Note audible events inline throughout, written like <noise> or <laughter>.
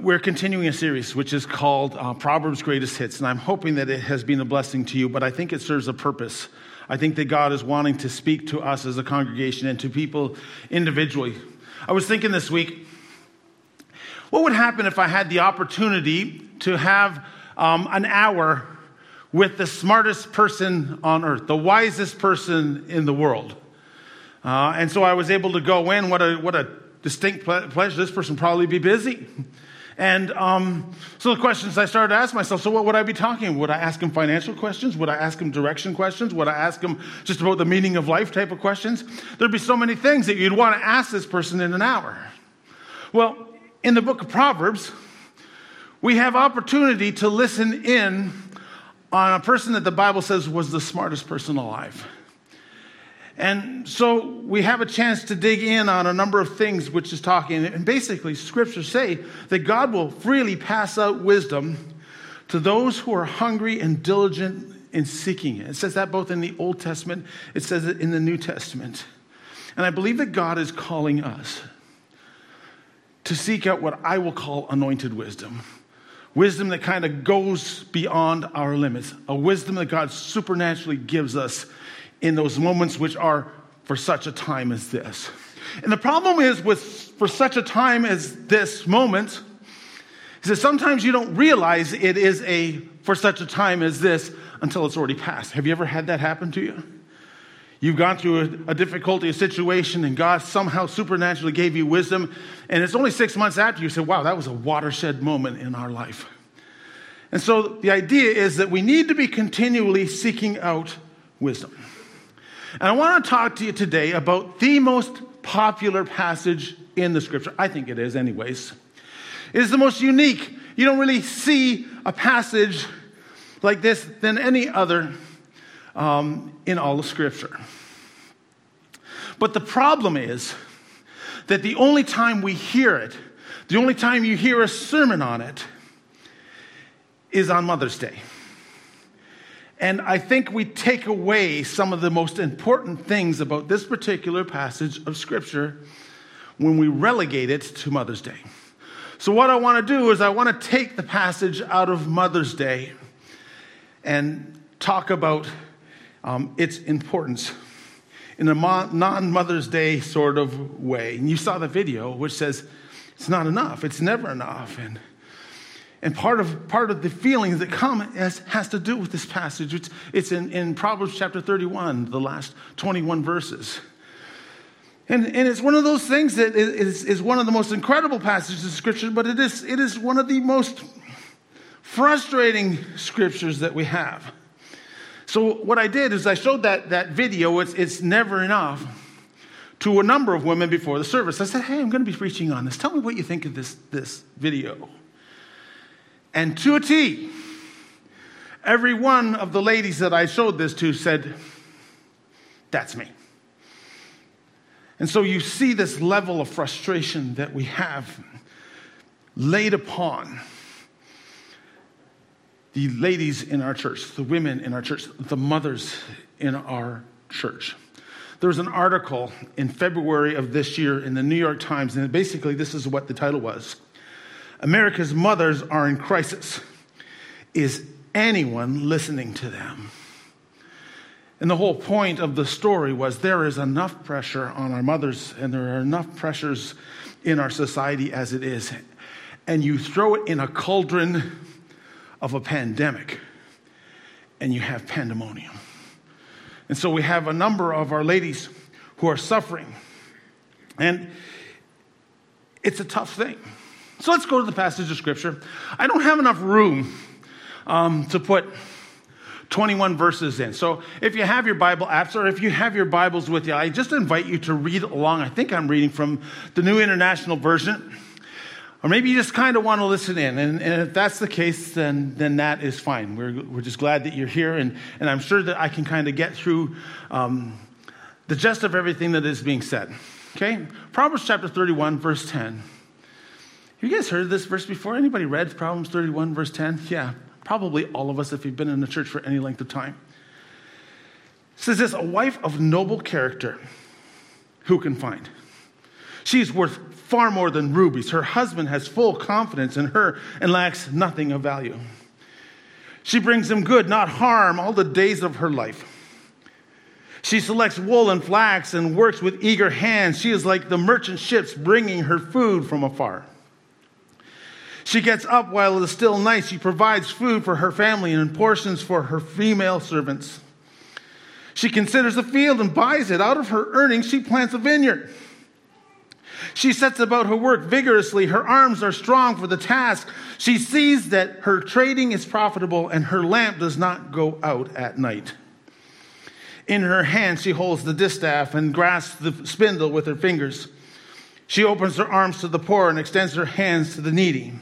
we're continuing a series which is called uh, Proverbs Greatest Hits, and I'm hoping that it has been a blessing to you, but I think it serves a purpose. I think that God is wanting to speak to us as a congregation and to people individually. I was thinking this week, what would happen if I had the opportunity to have um, an hour with the smartest person on earth, the wisest person in the world? Uh, and so I was able to go in. What a, what a distinct pleasure. This person probably be busy. And um, so the questions I started to ask myself so, what would I be talking? Would I ask him financial questions? Would I ask him direction questions? Would I ask him just about the meaning of life type of questions? There'd be so many things that you'd want to ask this person in an hour. Well, in the book of Proverbs, we have opportunity to listen in on a person that the Bible says was the smartest person alive. And so we have a chance to dig in on a number of things which is talking. And basically, scriptures say that God will freely pass out wisdom to those who are hungry and diligent in seeking it. It says that both in the Old Testament, it says it in the New Testament. And I believe that God is calling us to seek out what I will call anointed wisdom. Wisdom that kind of goes beyond our limits, a wisdom that God supernaturally gives us in those moments which are for such a time as this. And the problem is with for such a time as this moment is that sometimes you don't realize it is a for such a time as this until it's already passed. Have you ever had that happen to you? You've gone through a, a difficulty, a situation, and God somehow supernaturally gave you wisdom. And it's only six months after you say, wow, that was a watershed moment in our life. And so the idea is that we need to be continually seeking out wisdom. And I want to talk to you today about the most popular passage in the scripture. I think it is, anyways. It is the most unique. You don't really see a passage like this than any other um, in all of scripture. But the problem is that the only time we hear it, the only time you hear a sermon on it, is on Mother's Day. And I think we take away some of the most important things about this particular passage of Scripture when we relegate it to Mother's Day. So, what I want to do is, I want to take the passage out of Mother's Day and talk about um, its importance in a non Mother's Day sort of way. And you saw the video, which says it's not enough, it's never enough. And and part of, part of the feelings that come has, has to do with this passage. It's, it's in, in Proverbs chapter 31, the last 21 verses. And, and it's one of those things that is, is one of the most incredible passages in Scripture, but it is, it is one of the most frustrating scriptures that we have. So, what I did is I showed that, that video, it's, it's never enough, to a number of women before the service. I said, Hey, I'm going to be preaching on this. Tell me what you think of this, this video. And to a T, every one of the ladies that I showed this to said, That's me. And so you see this level of frustration that we have laid upon the ladies in our church, the women in our church, the mothers in our church. There was an article in February of this year in the New York Times, and basically, this is what the title was America's mothers are in crisis. Is anyone listening to them? And the whole point of the story was there is enough pressure on our mothers, and there are enough pressures in our society as it is. And you throw it in a cauldron of a pandemic, and you have pandemonium. And so we have a number of our ladies who are suffering. And it's a tough thing. So let's go to the passage of Scripture. I don't have enough room um, to put 21 verses in. So if you have your Bible apps or if you have your Bibles with you, I just invite you to read along. I think I'm reading from the New International Version. Or maybe you just kind of want to listen in. And, and, if that's the case, then, then that is fine. We're, we're just glad that you're here. And, and I'm sure that I can kind of get through um, the gist of everything that is being said. Okay? Proverbs chapter 31, verse 10. You guys heard this verse before? Anybody read Proverbs 31, verse 10? Yeah, probably all of us if you've been in the church for any length of time. It says this a wife of noble character, who can find? She's worth far more than rubies. Her husband has full confidence in her and lacks nothing of value. She brings him good, not harm, all the days of her life. She selects wool and flax and works with eager hands. She is like the merchant ships bringing her food from afar. She gets up while it is still night. She provides food for her family and portions for her female servants. She considers a field and buys it. Out of her earnings, she plants a vineyard. She sets about her work vigorously. Her arms are strong for the task. She sees that her trading is profitable and her lamp does not go out at night. In her hand, she holds the distaff and grasps the spindle with her fingers. She opens her arms to the poor and extends her hands to the needy.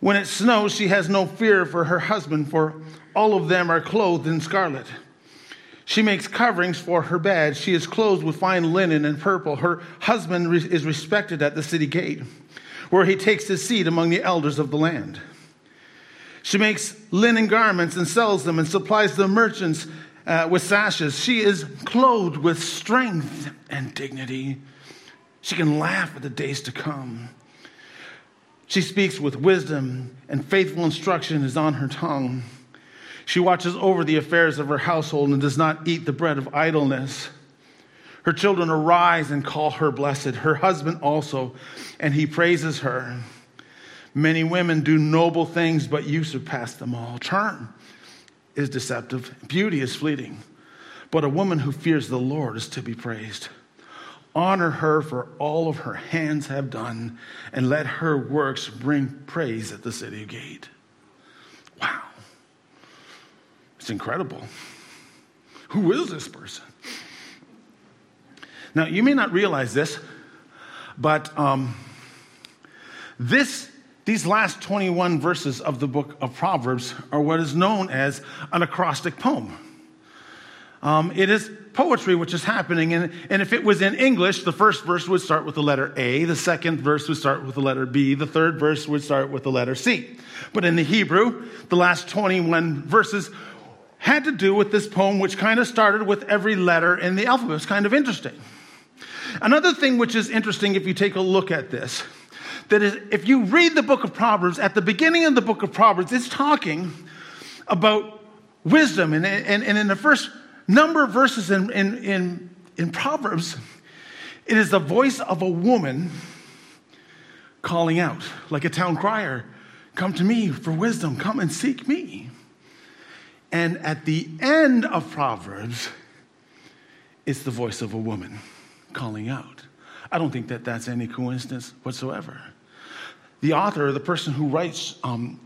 When it snows, she has no fear for her husband, for all of them are clothed in scarlet. She makes coverings for her bed. She is clothed with fine linen and purple. Her husband is respected at the city gate, where he takes his seat among the elders of the land. She makes linen garments and sells them and supplies the merchants uh, with sashes. She is clothed with strength and dignity. She can laugh at the days to come. She speaks with wisdom, and faithful instruction is on her tongue. She watches over the affairs of her household and does not eat the bread of idleness. Her children arise and call her blessed, her husband also, and he praises her. Many women do noble things, but you surpass them all. Charm is deceptive, beauty is fleeting, but a woman who fears the Lord is to be praised. Honor her for all of her hands have done, and let her works bring praise at the city gate. Wow. It's incredible. Who is this person? Now, you may not realize this, but um, this, these last 21 verses of the book of Proverbs are what is known as an acrostic poem. Um, it is poetry which is happening. And, and if it was in English, the first verse would start with the letter A, the second verse would start with the letter B, the third verse would start with the letter C. But in the Hebrew, the last 21 verses had to do with this poem, which kind of started with every letter in the alphabet. It's kind of interesting. Another thing which is interesting if you take a look at this, that is, if you read the book of Proverbs, at the beginning of the book of Proverbs, it's talking about wisdom. And, and, and in the first number of verses in, in, in, in Proverbs, it is the voice of a woman calling out, like a town crier Come to me for wisdom, come and seek me. And at the end of Proverbs, it's the voice of a woman calling out. I don't think that that's any coincidence whatsoever. The author, the person who writes um,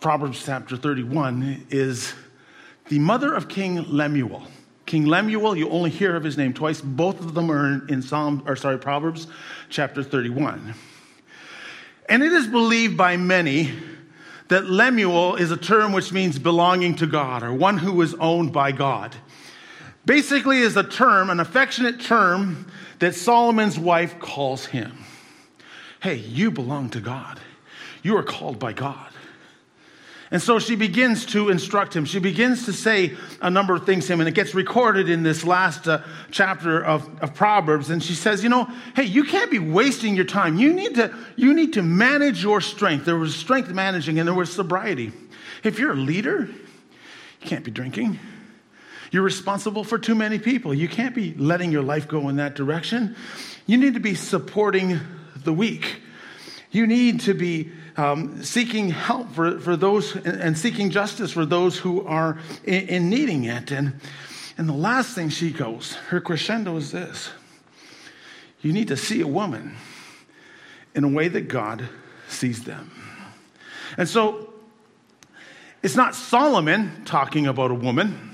Proverbs chapter 31, is the mother of King Lemuel. King Lemuel, you only hear of his name twice. Both of them are in Psalm, or sorry, Proverbs chapter 31. And it is believed by many that Lemuel is a term which means belonging to God or one who is owned by God. Basically, is a term, an affectionate term that Solomon's wife calls him. Hey, you belong to God. You are called by God. And so she begins to instruct him. She begins to say a number of things to him, and it gets recorded in this last uh, chapter of, of Proverbs. And she says, You know, hey, you can't be wasting your time. You need, to, you need to manage your strength. There was strength managing, and there was sobriety. If you're a leader, you can't be drinking. You're responsible for too many people. You can't be letting your life go in that direction. You need to be supporting the weak. You need to be um, seeking help for, for those and seeking justice for those who are in, in needing it. And, and the last thing she goes, her crescendo is this you need to see a woman in a way that God sees them. And so it's not Solomon talking about a woman.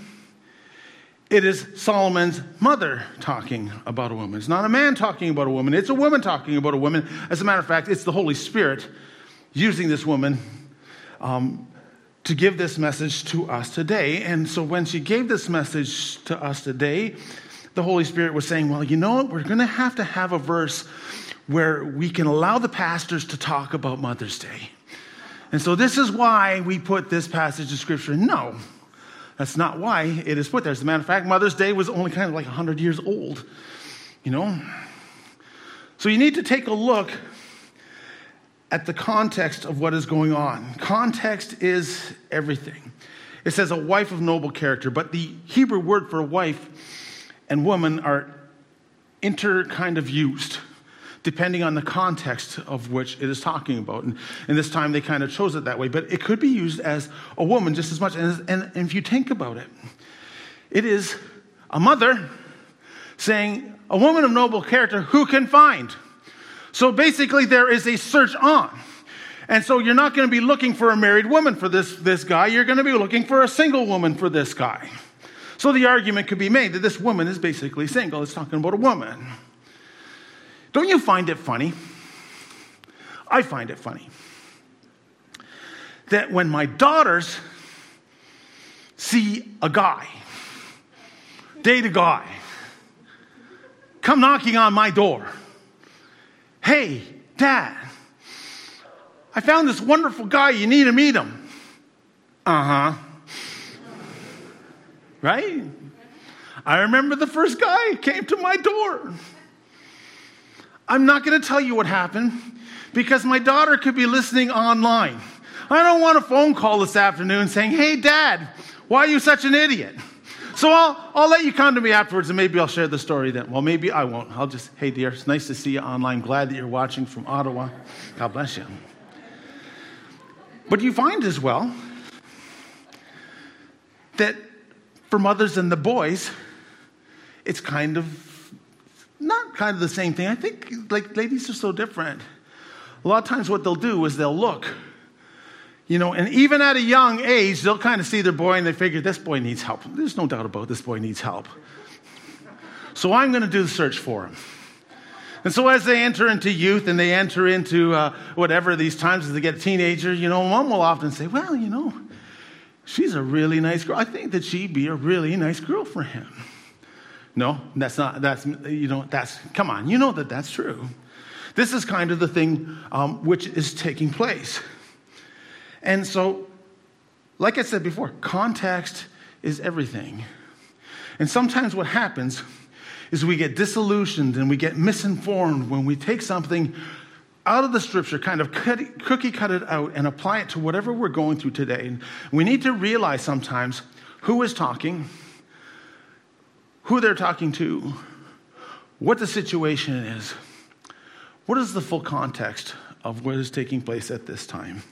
It is Solomon's mother talking about a woman. It's not a man talking about a woman. It's a woman talking about a woman. As a matter of fact, it's the Holy Spirit using this woman um, to give this message to us today. And so when she gave this message to us today, the Holy Spirit was saying, Well, you know what? We're going to have to have a verse where we can allow the pastors to talk about Mother's Day. And so this is why we put this passage of Scripture. No, that's not why it is put there. As a matter of fact, Mother's Day was only kind of like 100 years old, you know? So you need to take a look at the context of what is going on. Context is everything. It says a wife of noble character, but the Hebrew word for wife and woman are inter kind of used depending on the context of which it is talking about. And, and this time they kind of chose it that way, but it could be used as a woman just as much. And, and, and if you think about it, it is a mother saying, A woman of noble character, who can find? So basically, there is a search on. And so you're not going to be looking for a married woman for this, this guy. You're going to be looking for a single woman for this guy. So the argument could be made that this woman is basically single. It's talking about a woman. Don't you find it funny? I find it funny that when my daughters see a guy, date a guy, come knocking on my door, hey, dad, I found this wonderful guy. You need to meet him. Uh huh. Right? I remember the first guy came to my door. I'm not going to tell you what happened because my daughter could be listening online. I don't want a phone call this afternoon saying, Hey, dad, why are you such an idiot? So I'll, I'll let you come to me afterwards and maybe I'll share the story then. Well, maybe I won't. I'll just, hey, dear, it's nice to see you online. Glad that you're watching from Ottawa. God bless you. But you find as well that for mothers and the boys, it's kind of not kind of the same thing. I think like ladies are so different. A lot of times, what they'll do is they'll look, you know, and even at a young age, they'll kind of see their boy and they figure this boy needs help. There's no doubt about it, this boy needs help. So I'm going to do the search for him. And so as they enter into youth and they enter into uh, whatever these times as they get a teenager, you know, mom will often say, well, you know, she's a really nice girl. I think that she'd be a really nice girl for him. No, that's not, that's, you know, that's, come on, you know that that's true. This is kind of the thing um, which is taking place. And so, like I said before, context is everything. And sometimes what happens is we get disillusioned and we get misinformed when we take something out of the scripture, kind of cut cookie cut it out and apply it to whatever we're going through today. And we need to realize sometimes who is talking, who they're talking to, what the situation is, what is the full context of what is taking place at this time.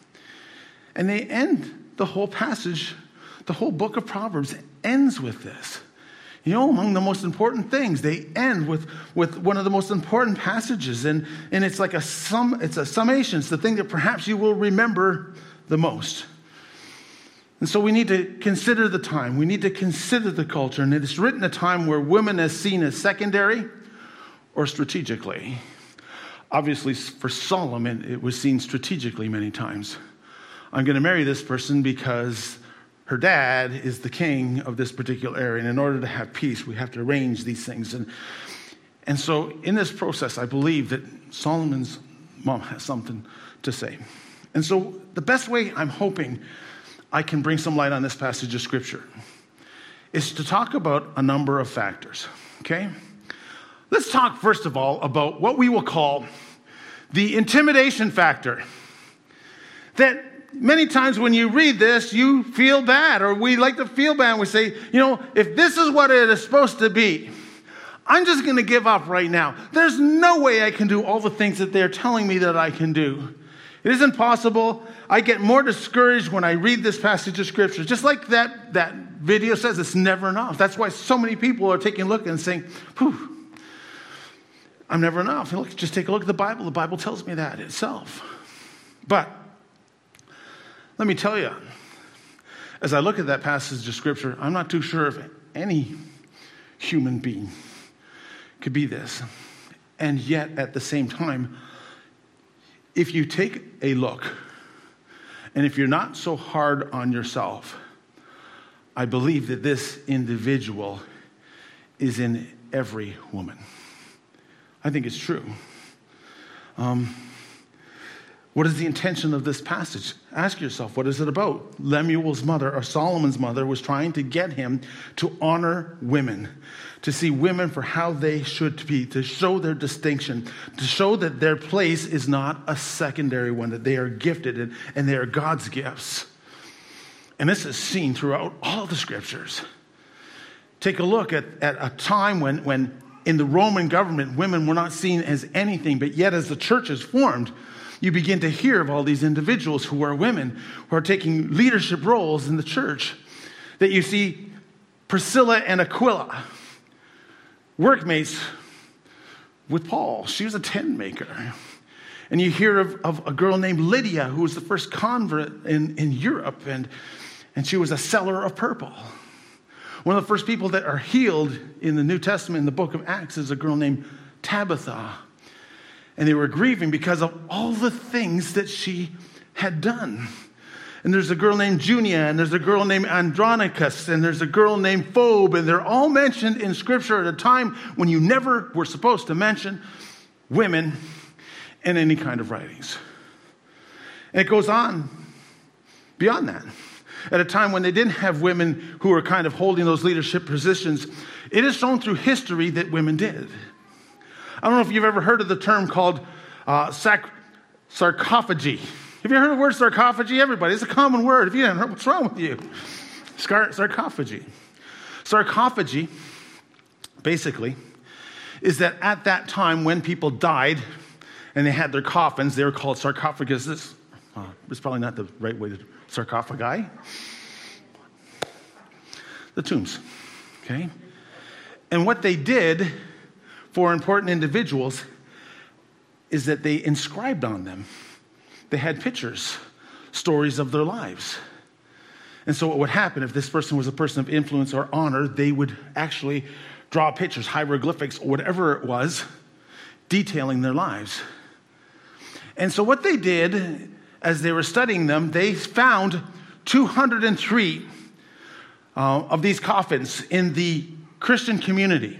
And they end the whole passage, the whole book of Proverbs ends with this. You know, among the most important things, they end with, with one of the most important passages, and, and it's like a sum, it's a summation. It's the thing that perhaps you will remember the most. And so we need to consider the time. We need to consider the culture. And it's written a time where women is seen as secondary or strategically. Obviously, for Solomon, it was seen strategically many times. I'm going to marry this person because her dad is the king of this particular area. And in order to have peace, we have to arrange these things. And, and so, in this process, I believe that Solomon's mom has something to say. And so, the best way I'm hoping I can bring some light on this passage of scripture is to talk about a number of factors. Okay? Let's talk, first of all, about what we will call the intimidation factor. That many times when you read this, you feel bad, or we like to feel bad. We say, you know, if this is what it is supposed to be, I'm just going to give up right now. There's no way I can do all the things that they're telling me that I can do. It isn't possible. I get more discouraged when I read this passage of scripture. Just like that, that video says, it's never enough. That's why so many people are taking a look and saying, whew, I'm never enough. Look, just take a look at the Bible. The Bible tells me that itself. But let me tell you, as I look at that passage of scripture, I'm not too sure if any human being could be this. And yet, at the same time, if you take a look, and if you're not so hard on yourself, I believe that this individual is in every woman. I think it's true. Um, What is the intention of this passage? Ask yourself, what is it about? Lemuel's mother, or Solomon's mother, was trying to get him to honor women, to see women for how they should be, to show their distinction, to show that their place is not a secondary one, that they are gifted and, and they are God's gifts. And this is seen throughout all the scriptures. Take a look at, at a time when, when in the Roman government, women were not seen as anything, but yet as the church is formed, you begin to hear of all these individuals who are women who are taking leadership roles in the church. That you see Priscilla and Aquila, workmates with Paul. She was a tent maker. And you hear of, of a girl named Lydia, who was the first convert in, in Europe, and, and she was a seller of purple. One of the first people that are healed in the New Testament in the book of Acts is a girl named Tabitha and they were grieving because of all the things that she had done. And there's a girl named Junia, and there's a girl named Andronicus, and there's a girl named Phoebe, and they're all mentioned in Scripture at a time when you never were supposed to mention women in any kind of writings. And it goes on beyond that. At a time when they didn't have women who were kind of holding those leadership positions, it is shown through history that women did. I don't know if you've ever heard of the term called uh, sac- sarcophagy. Have you heard of the word sarcophagy? Everybody, it's a common word. If you haven't heard, what's wrong with you? Scar- sarcophagy. Sarcophagy, basically, is that at that time when people died and they had their coffins, they were called sarcophaguses. Uh, it's probably not the right way to sarcophagi. The tombs, okay? And what they did for important individuals is that they inscribed on them. They had pictures, stories of their lives. And so, what would happen if this person was a person of influence or honor, they would actually draw pictures, hieroglyphics, or whatever it was, detailing their lives. And so, what they did as they were studying them, they found 203 uh, of these coffins in the Christian community.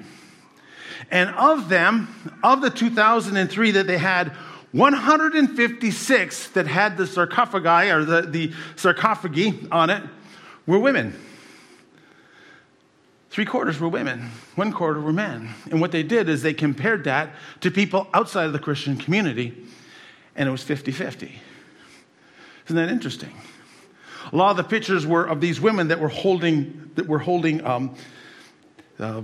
And of them, of the 2003 that they had, 156 that had the sarcophagi or the, the sarcophagi on it were women. Three quarters were women, one quarter were men. And what they did is they compared that to people outside of the Christian community, and it was 50 50. Isn't that interesting? A lot of the pictures were of these women that were holding, that were holding um, uh,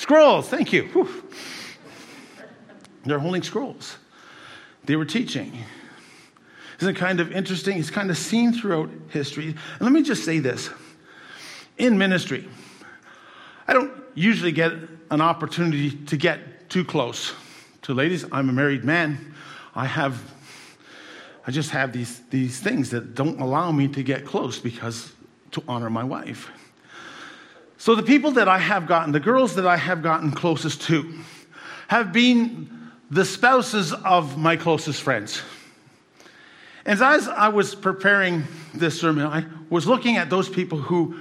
Scrolls, thank you. Whew. They're holding scrolls. They were teaching. Isn't it kind of interesting? It's kind of seen throughout history. And let me just say this in ministry, I don't usually get an opportunity to get too close to ladies. I'm a married man. I have, I just have these, these things that don't allow me to get close because to honor my wife. So, the people that I have gotten, the girls that I have gotten closest to, have been the spouses of my closest friends. And as I was preparing this sermon, I was looking at those people who,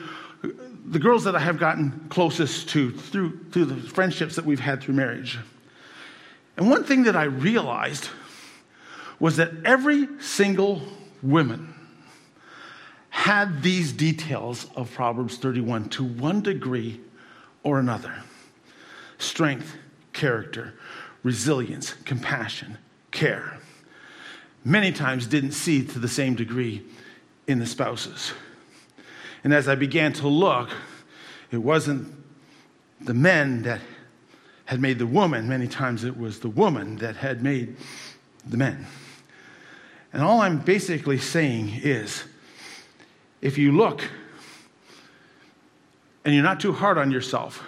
the girls that I have gotten closest to through, through the friendships that we've had through marriage. And one thing that I realized was that every single woman had these details of Proverbs 31 to one degree or another strength, character, resilience, compassion, care. Many times didn't see to the same degree in the spouses. And as I began to look, it wasn't the men that had made the woman, many times it was the woman that had made the men. And all I'm basically saying is if you look and you're not too hard on yourself,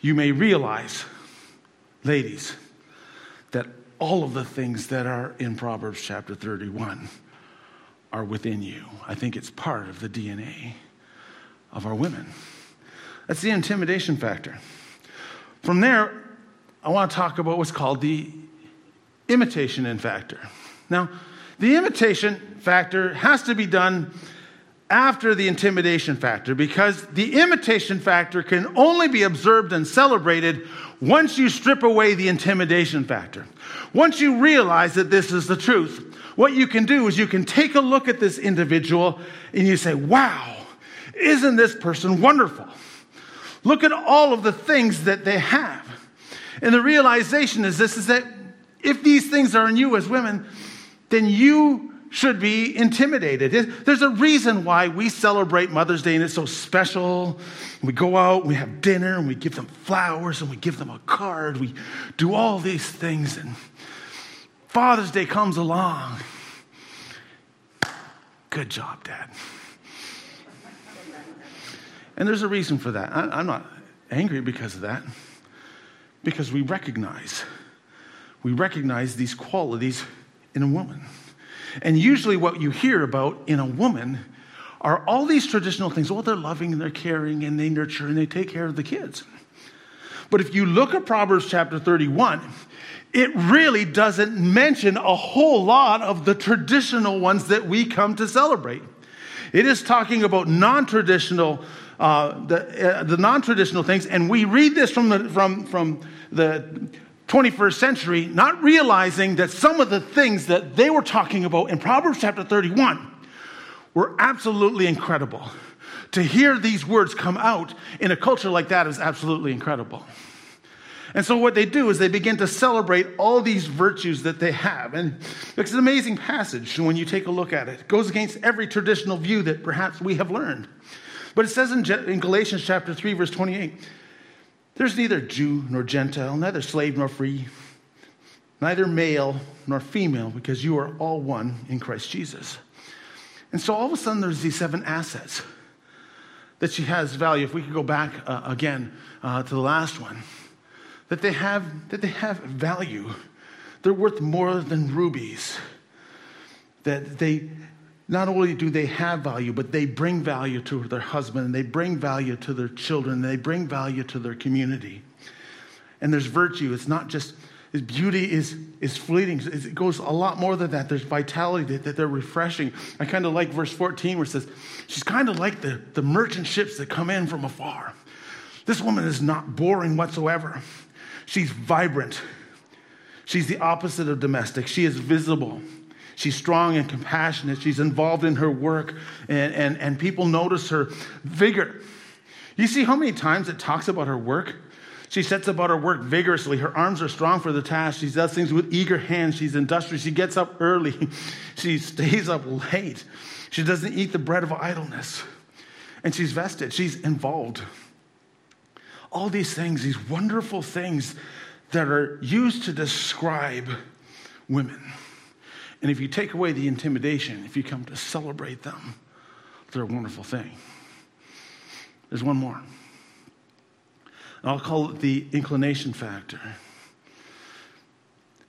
you may realize, ladies, that all of the things that are in Proverbs chapter 31 are within you. I think it's part of the DNA of our women. That's the intimidation factor. From there, I want to talk about what's called the imitation in factor. Now, the imitation factor has to be done after the intimidation factor because the imitation factor can only be observed and celebrated once you strip away the intimidation factor. Once you realize that this is the truth, what you can do is you can take a look at this individual and you say, wow, isn't this person wonderful? Look at all of the things that they have. And the realization is this is that if these things are in you as women, then you should be intimidated. There's a reason why we celebrate Mother's Day and it's so special. We go out, we have dinner, and we give them flowers, and we give them a card. We do all these things, and Father's Day comes along. Good job, Dad. And there's a reason for that. I'm not angry because of that, because we recognize, we recognize these qualities in a woman. And usually, what you hear about in a woman are all these traditional things. Well, they're loving and they're caring and they nurture and they take care of the kids. But if you look at Proverbs chapter 31, it really doesn't mention a whole lot of the traditional ones that we come to celebrate. It is talking about non traditional. Uh, the, uh, the non-traditional things, and we read this from the, from, from the 21st century, not realizing that some of the things that they were talking about in Proverbs chapter 31 were absolutely incredible. To hear these words come out in a culture like that is absolutely incredible. And so, what they do is they begin to celebrate all these virtues that they have. And it's an amazing passage when you take a look at it. It goes against every traditional view that perhaps we have learned. But it says in, Galatians chapter 3, verse 28 there's neither Jew nor Gentile, neither slave nor free, neither male nor female, because you are all one in Christ Jesus. And so all of a sudden, there's these seven assets that she has value. If we could go back uh, again uh, to the last one, that they have that they have value. They're worth more than rubies. That they not only do they have value, but they bring value to their husband, and they bring value to their children, and they bring value to their community. And there's virtue. It's not just beauty is, is fleeting. It goes a lot more than that. There's vitality that, that they're refreshing. I kind of like verse 14 where it says, She's kind of like the, the merchant ships that come in from afar. This woman is not boring whatsoever. She's vibrant. She's the opposite of domestic. She is visible. She's strong and compassionate. She's involved in her work, and, and, and people notice her vigor. You see how many times it talks about her work? She sets about her work vigorously. Her arms are strong for the task. She does things with eager hands. She's industrious. She gets up early. <laughs> She stays up late. She doesn't eat the bread of idleness. And she's vested. She's involved. All these things, these wonderful things that are used to describe women. And if you take away the intimidation, if you come to celebrate them, they're a wonderful thing. There's one more. I'll call it the inclination factor.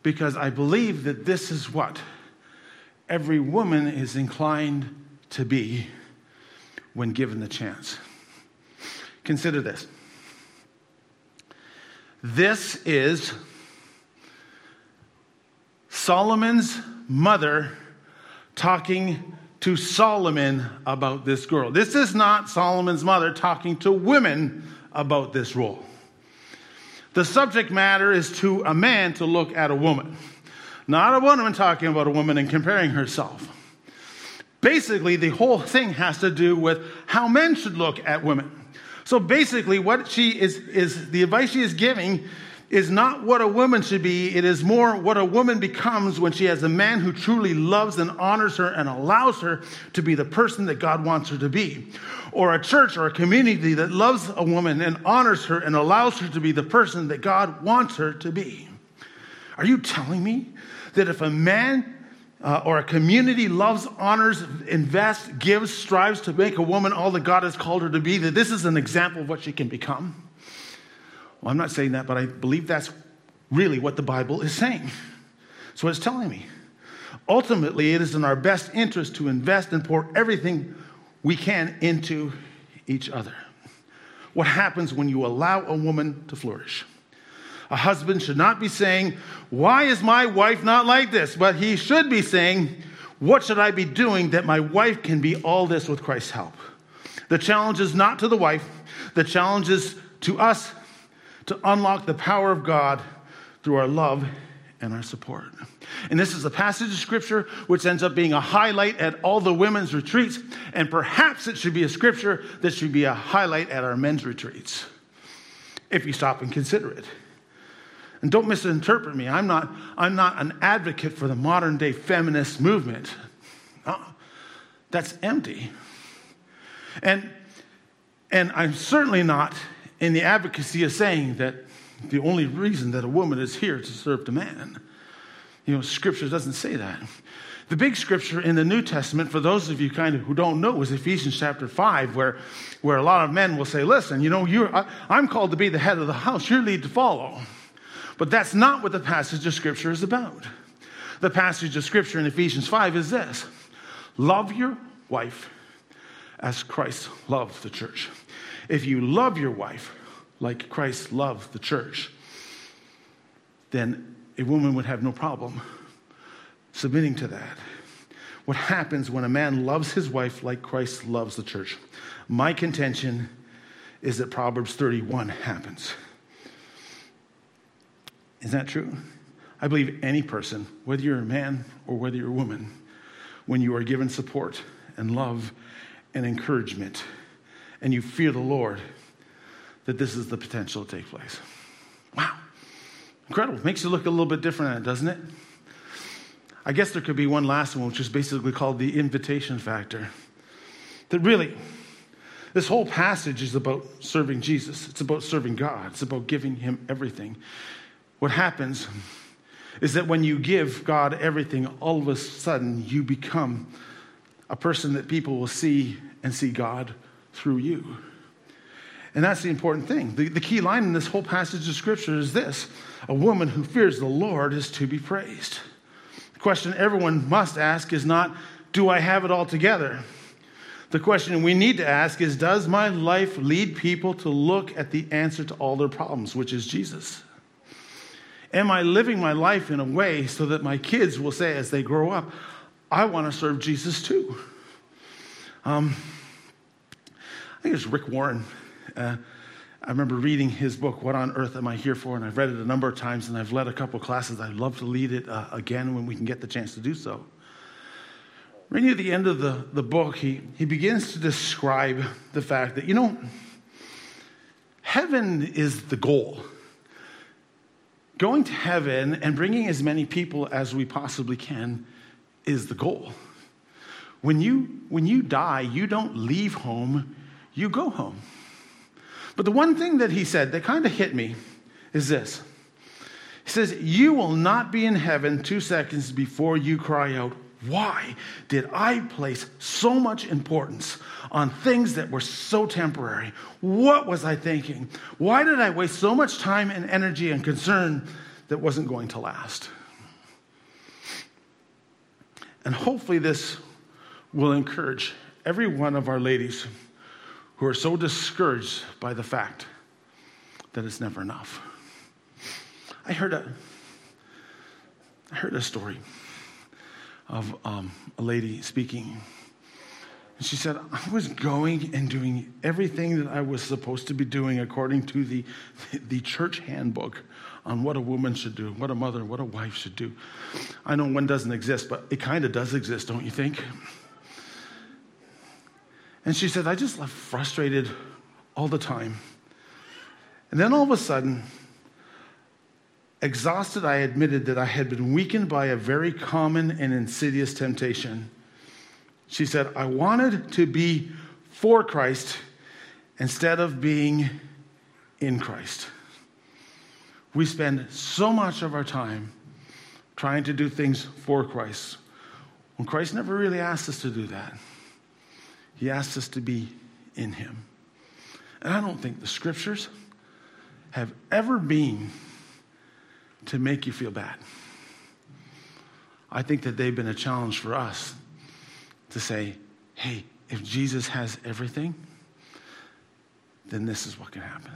Because I believe that this is what every woman is inclined to be when given the chance. Consider this. This is Solomon's mother talking to Solomon about this girl. This is not Solomon's mother talking to women about this role. The subject matter is to a man to look at a woman, not a woman talking about a woman and comparing herself. Basically, the whole thing has to do with how men should look at women. So basically, what she is, is the advice she is giving is not what a woman should be. It is more what a woman becomes when she has a man who truly loves and honors her and allows her to be the person that God wants her to be. Or a church or a community that loves a woman and honors her and allows her to be the person that God wants her to be. Are you telling me that if a man uh, or a community loves, honors, invests, gives, strives to make a woman all that God has called her to be, that this is an example of what she can become? Well, I'm not saying that, but I believe that's really what the Bible is saying. So it's telling me. Ultimately, it is in our best interest to invest and pour everything we can into each other. What happens when you allow a woman to flourish? A husband should not be saying, Why is my wife not like this? But he should be saying, What should I be doing that my wife can be all this with Christ's help? The challenge is not to the wife, the challenge is to us to unlock the power of God through our love and our support. And this is a passage of scripture which ends up being a highlight at all the women's retreats, and perhaps it should be a scripture that should be a highlight at our men's retreats, if you stop and consider it. And don't misinterpret me. I'm not, I'm not an advocate for the modern day feminist movement. Uh, that's empty. And, and I'm certainly not in the advocacy of saying that the only reason that a woman is here to serve the man. You know, scripture doesn't say that. The big scripture in the New Testament, for those of you kind of who don't know, is Ephesians chapter 5, where, where a lot of men will say, Listen, you know, you're, I, I'm called to be the head of the house, you're lead to follow. But that's not what the passage of scripture is about. The passage of scripture in Ephesians 5 is this Love your wife as Christ loved the church. If you love your wife like Christ loved the church, then a woman would have no problem submitting to that. What happens when a man loves his wife like Christ loves the church? My contention is that Proverbs 31 happens. Is that true? I believe any person, whether you're a man or whether you're a woman, when you are given support and love and encouragement and you fear the Lord, that this is the potential to take place. Wow. Incredible. Makes you look a little bit different, doesn't it? I guess there could be one last one, which is basically called the invitation factor. That really, this whole passage is about serving Jesus. It's about serving God. It's about giving Him everything. What happens is that when you give God everything, all of a sudden you become a person that people will see and see God through you. And that's the important thing. The, the key line in this whole passage of Scripture is this A woman who fears the Lord is to be praised. The question everyone must ask is not, Do I have it all together? The question we need to ask is, Does my life lead people to look at the answer to all their problems, which is Jesus? Am I living my life in a way so that my kids will say as they grow up, I want to serve Jesus too? Um, think it's Rick Warren uh, I remember reading his book, What on Earth Am I Here For? And I've read it a number of times and I've led a couple classes. I'd love to lead it uh, again when we can get the chance to do so. Right near the end of the, the book, he, he begins to describe the fact that, you know, heaven is the goal. Going to heaven and bringing as many people as we possibly can is the goal. When you, when you die, you don't leave home, you go home. But the one thing that he said that kind of hit me is this. He says, You will not be in heaven two seconds before you cry out, Why did I place so much importance on things that were so temporary? What was I thinking? Why did I waste so much time and energy and concern that wasn't going to last? And hopefully, this will encourage every one of our ladies who are so discouraged by the fact that it's never enough. I heard a, I heard a story of um, a lady speaking. And she said, I was going and doing everything that I was supposed to be doing according to the, the church handbook on what a woman should do, what a mother, what a wife should do. I know one doesn't exist, but it kind of does exist, don't you think? And she said, I just left frustrated all the time. And then all of a sudden, exhausted, I admitted that I had been weakened by a very common and insidious temptation. She said, I wanted to be for Christ instead of being in Christ. We spend so much of our time trying to do things for Christ when Christ never really asked us to do that. He asks us to be in Him. And I don't think the scriptures have ever been to make you feel bad. I think that they've been a challenge for us to say, hey, if Jesus has everything, then this is what can happen.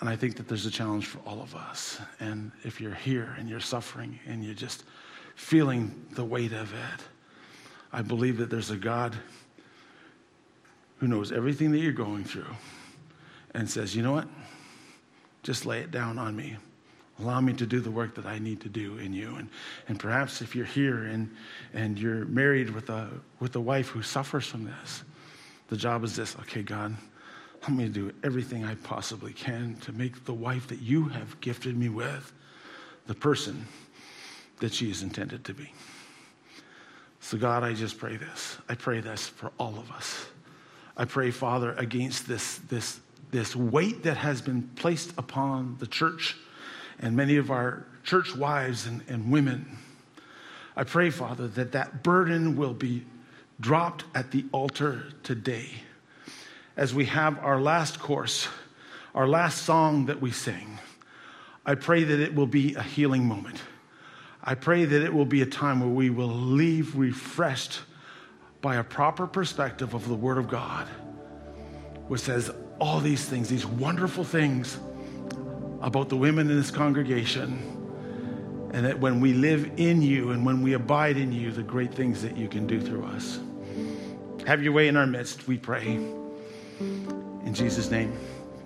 And I think that there's a challenge for all of us. And if you're here and you're suffering and you're just feeling the weight of it. I believe that there's a God who knows everything that you're going through and says, you know what? Just lay it down on me. Allow me to do the work that I need to do in you. And, and perhaps if you're here and, and you're married with a, with a wife who suffers from this, the job is this okay, God, help me do everything I possibly can to make the wife that you have gifted me with the person that she is intended to be. So, God, I just pray this. I pray this for all of us. I pray, Father, against this, this, this weight that has been placed upon the church and many of our church wives and, and women. I pray, Father, that that burden will be dropped at the altar today as we have our last course, our last song that we sing. I pray that it will be a healing moment. I pray that it will be a time where we will leave refreshed by a proper perspective of the Word of God, which says all these things, these wonderful things about the women in this congregation. And that when we live in you and when we abide in you, the great things that you can do through us. Have your way in our midst, we pray. In Jesus' name,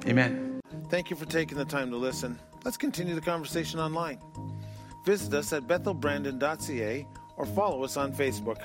amen. Thank you for taking the time to listen. Let's continue the conversation online. Visit us at bethelbrandon.ca or follow us on Facebook.